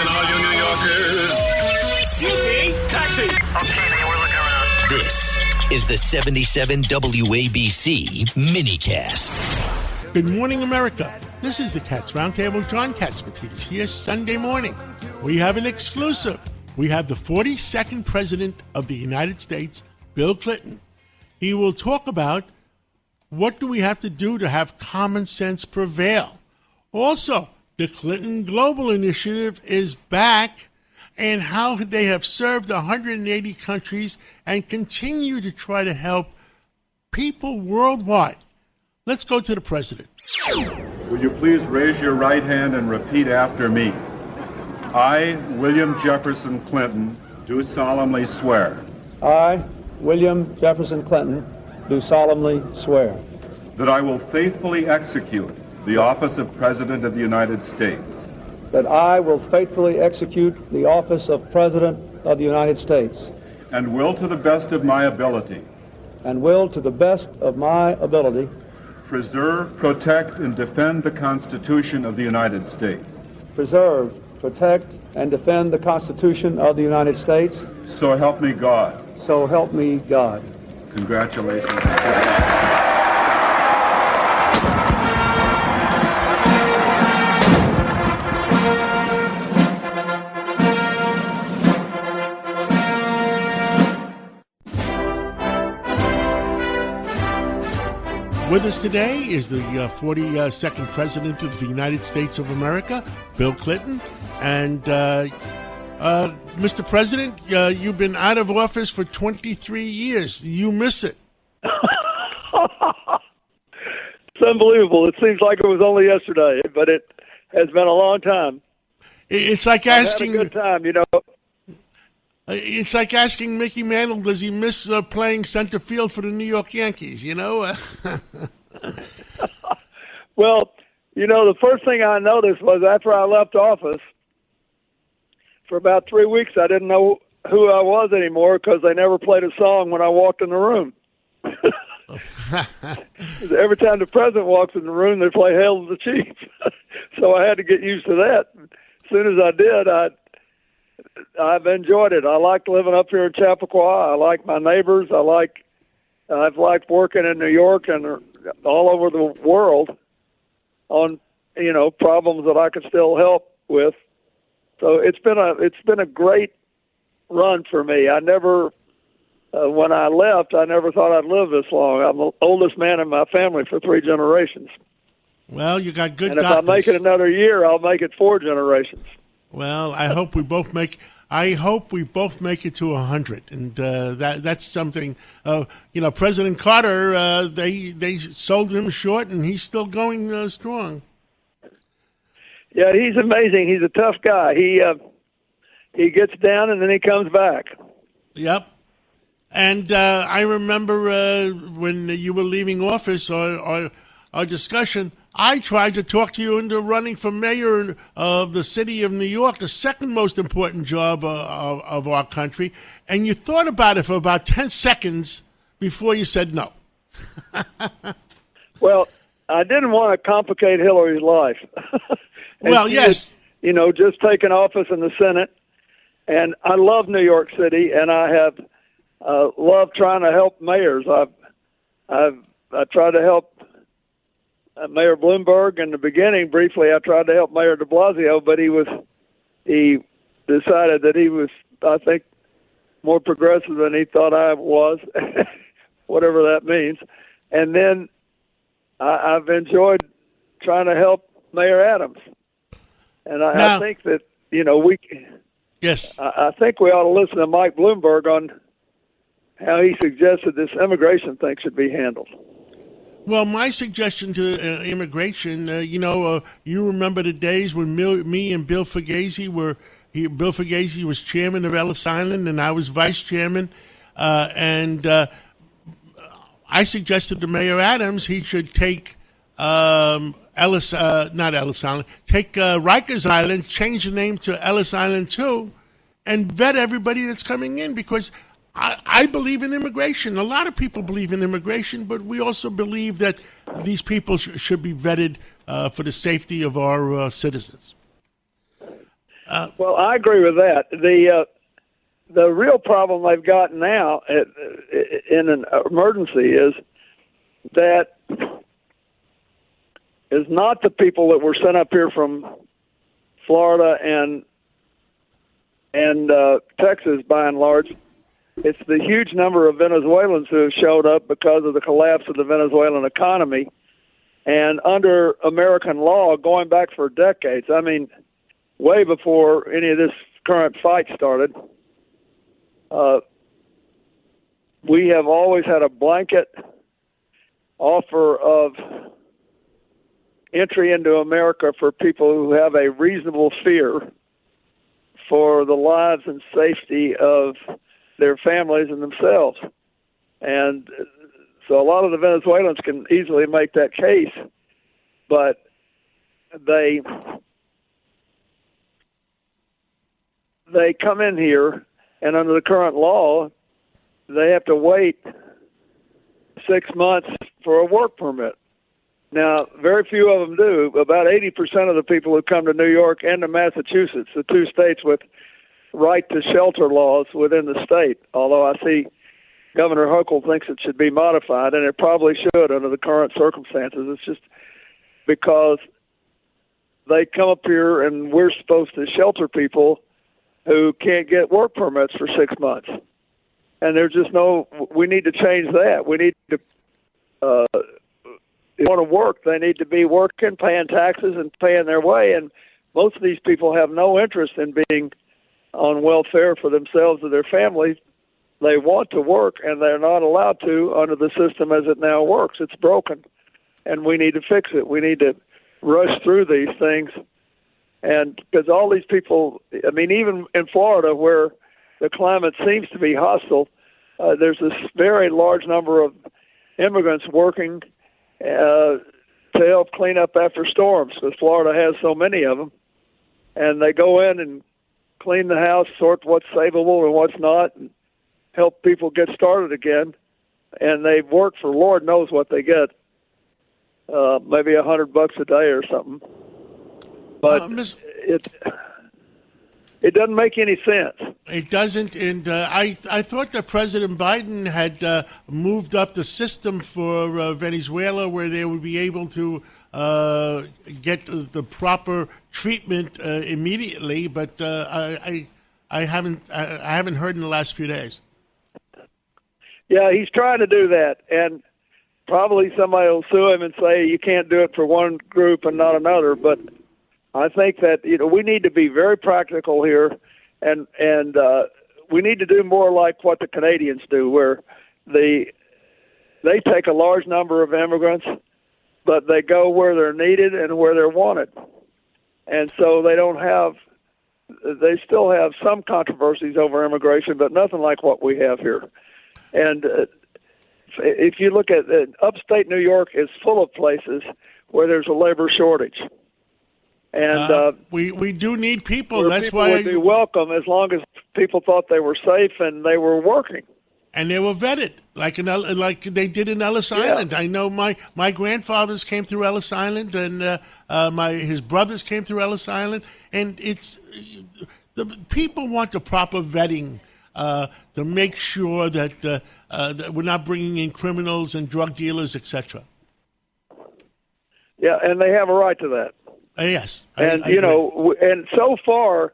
Listen, all you New Yorkers. Yippee! Taxi! Okay, man, we're looking around. This is the 77 WABC minicast. Good morning, America. This is the Cats Roundtable. John Catsimatidis is here Sunday morning. We have an exclusive. We have the 42nd President of the United States, Bill Clinton. He will talk about what do we have to do to have common sense prevail. Also, the Clinton Global Initiative is back and how they have served 180 countries and continue to try to help people worldwide. Let's go to the president. Will you please raise your right hand and repeat after me? I, William Jefferson Clinton, do solemnly swear I, William Jefferson Clinton, do solemnly swear that I will faithfully execute the office of President of the United States that I will faithfully execute the office of President of the United States and will, to the best of my ability, and will, to the best of my ability, preserve, protect, and defend the Constitution of the United States. preserve, protect, and defend the Constitution of the United States. So help me God. So help me God. Congratulations. With us today is the uh, 42nd President of the United States of America, Bill Clinton. And, uh, uh, Mr. President, uh, you've been out of office for 23 years. You miss it. It's unbelievable. It seems like it was only yesterday, but it has been a long time. It's like I've asking. had a good time, you know. Uh, It's like asking Mickey Mantle, does he miss uh, playing center field for the New York Yankees? You know, Well, you know, the first thing I noticed was after I left office, for about three weeks, I didn't know who I was anymore because they never played a song when I walked in the room. Every time the president walks in the room, they play "Hail to the Chief," so I had to get used to that. As soon as I did, I I've enjoyed it. I like living up here in Chappaqua. I like my neighbors. I like I've liked working in New York and all over the world on you know problems that I can still help with. So it's been a it's been a great run for me. I never uh, when I left, I never thought I'd live this long. I'm the oldest man in my family for three generations, well, you got good and if doctors. I make it another year, I'll make it four generations. Well, I hope we both make. I hope we both make it to a hundred, and uh, that that's something. Uh, you know, President Carter, uh, they they sold him short, and he's still going uh, strong. Yeah, he's amazing. He's a tough guy. He uh, he gets down and then he comes back. Yep. And uh, I remember uh, when you were leaving office, our, our, our discussion. I tried to talk to you into running for mayor of the city of New York, the second most important job uh, of, of our country, and you thought about it for about ten seconds before you said no. Well, I didn't want to complicate Hillary's life. Well, yes. had, you know, just taking office in the Senate, and I love New York City, and I have uh, loved trying to help mayors. I've I've I tried to help Uh, Mayor Bloomberg in the beginning. Briefly, I tried to help Mayor De Blasio, but he was he decided that he was, I think, more progressive than he thought I was, whatever that means. And then I, I've enjoyed trying to help Mayor Adams, and I, Now- I think that you know we. Yes. I, I think we ought to listen to Mike Bloomberg on how he suggested this immigration thing should be handled. Well, my suggestion to uh, immigration, uh, you know, uh, you remember the days when me and Bill Fugazy were, he, Bill Fugazy was chairman of Ellis Island and I was vice chairman. Uh, and uh, I suggested to Mayor Adams he should take um, Ellis, uh, not Ellis Island, take Rikers Island, change the name to Ellis Island too, and vet everybody that's coming in because I, I believe in immigration. A lot of people believe in immigration, but we also believe that these people sh- should be vetted uh, for the safety of our uh, citizens. well, I agree with that. The uh, the real problem they've got now at, in an emergency is that is not the people that were sent up here from Florida and and uh, Texas by and large. It's the huge number of Venezuelans who have showed up because of the collapse of the Venezuelan economy. And under American law, going back for decades, I mean, way before any of this current fight started, uh, we have always had a blanket offer of entry into America for people who have a reasonable fear for the lives and safety of their families and themselves. And so a lot of the Venezuelans can easily make that case, but they they come in here and under the current law they have to wait six months for a work permit. Now, very few of them do. About 80% of the people who come to New York and to Massachusetts, the two states with right to shelter laws within the state, although I see Governor Hochul thinks it should be modified, and it probably should under the current circumstances. It's just because they come up here and we're supposed to shelter people who can't get work permits for six months. And there's just no, we need to change that. We need to, uh, if they want to work, they need to be working, paying taxes, and paying their way. And most of these people have no interest in being on welfare for themselves or their families. They want to work, and they're not allowed to under the system as it now works. It's broken, and we need to fix it. We need to rush through these things, and because all these people, I mean, even in Florida, where the climate seems to be hostile, uh, there's this very large number of immigrants working uh, to help clean up after storms because Florida has so many of them. And they go in and clean the house, sort what's savable and what's not, and help people get started again. And they work for Lord knows what they get, uh, maybe a hundred bucks a day or something. But Uh, Miss- it it doesn't make any sense. It doesn't, and uh, I I thought that President Biden had uh, moved up the system for uh, Venezuela, where they would be able to uh, get the proper treatment uh, immediately. But uh, I, I I haven't I, I haven't heard in the last few days. Yeah, he's trying to do that, and probably somebody will sue him and say you can't do it for one group and not another. But I think that you know we need to be very practical here, and and uh, we need to do more like what the Canadians do, where the they take a large number of immigrants, but they go where they're needed and where they're wanted, and so they don't have. They still have some controversies over immigration, but nothing like what we have here. And uh, if you look at uh, upstate New York, is full of places where there's a labor shortage, and uh, Uh, we we do need people. That's people why, would be welcome as long as people thought they were safe and they were working. And they were vetted like in like they did in Ellis Yeah. Island. I know my my grandfathers came through Ellis Island, and uh, uh, my his brothers came through Ellis Island, and it's the people want the proper vetting. Uh, to make sure that, uh, uh, that we're not bringing in criminals and drug dealers, etc. Yeah, and they have a right to that. Uh, yes, I- and I you know, and so far,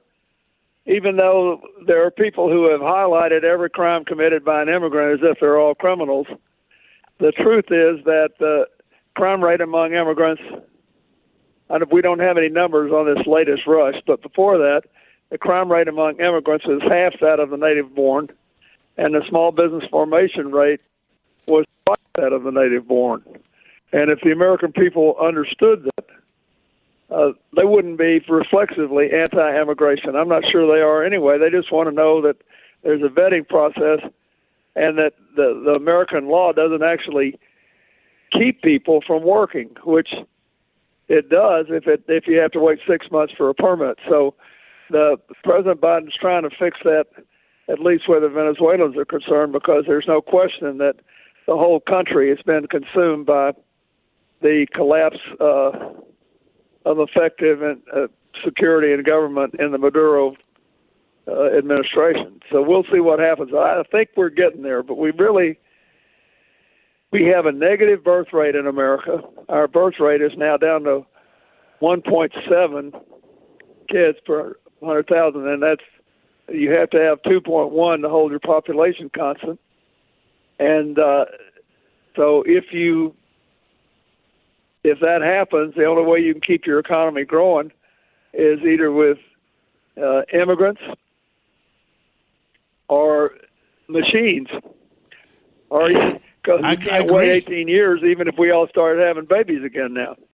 even though there are people who have highlighted every crime committed by an immigrant as if they're all criminals, the truth is that the crime rate among immigrants. Don't- We don't have any numbers on this latest rush, but before that, the crime rate among immigrants was half that of the native born, and the small business formation rate was twice that of the native born. And if the American people understood that, uh, they wouldn't be reflexively anti-immigration. I'm not sure they are anyway. They just want to know that there's a vetting process and that the, the American law doesn't actually keep people from working, which it does if it if you have to wait six months for a permit. So the President Biden's trying to fix that at least where the Venezuelans are concerned because there's no question that the whole country has been consumed by the collapse uh, of effective and uh, security and government in the Maduro uh, administration. So we'll see what happens. I think we're getting there, but we really we have a negative birth rate in America. Our birth rate is now down to 1.7 kids per 100,000, and that's you have to have 2.1 to hold your population constant. And uh, so if you if that happens, the only way you can keep your economy growing is either with uh, immigrants or machines, or because you can't wait 18 years, even if we all started having babies again now.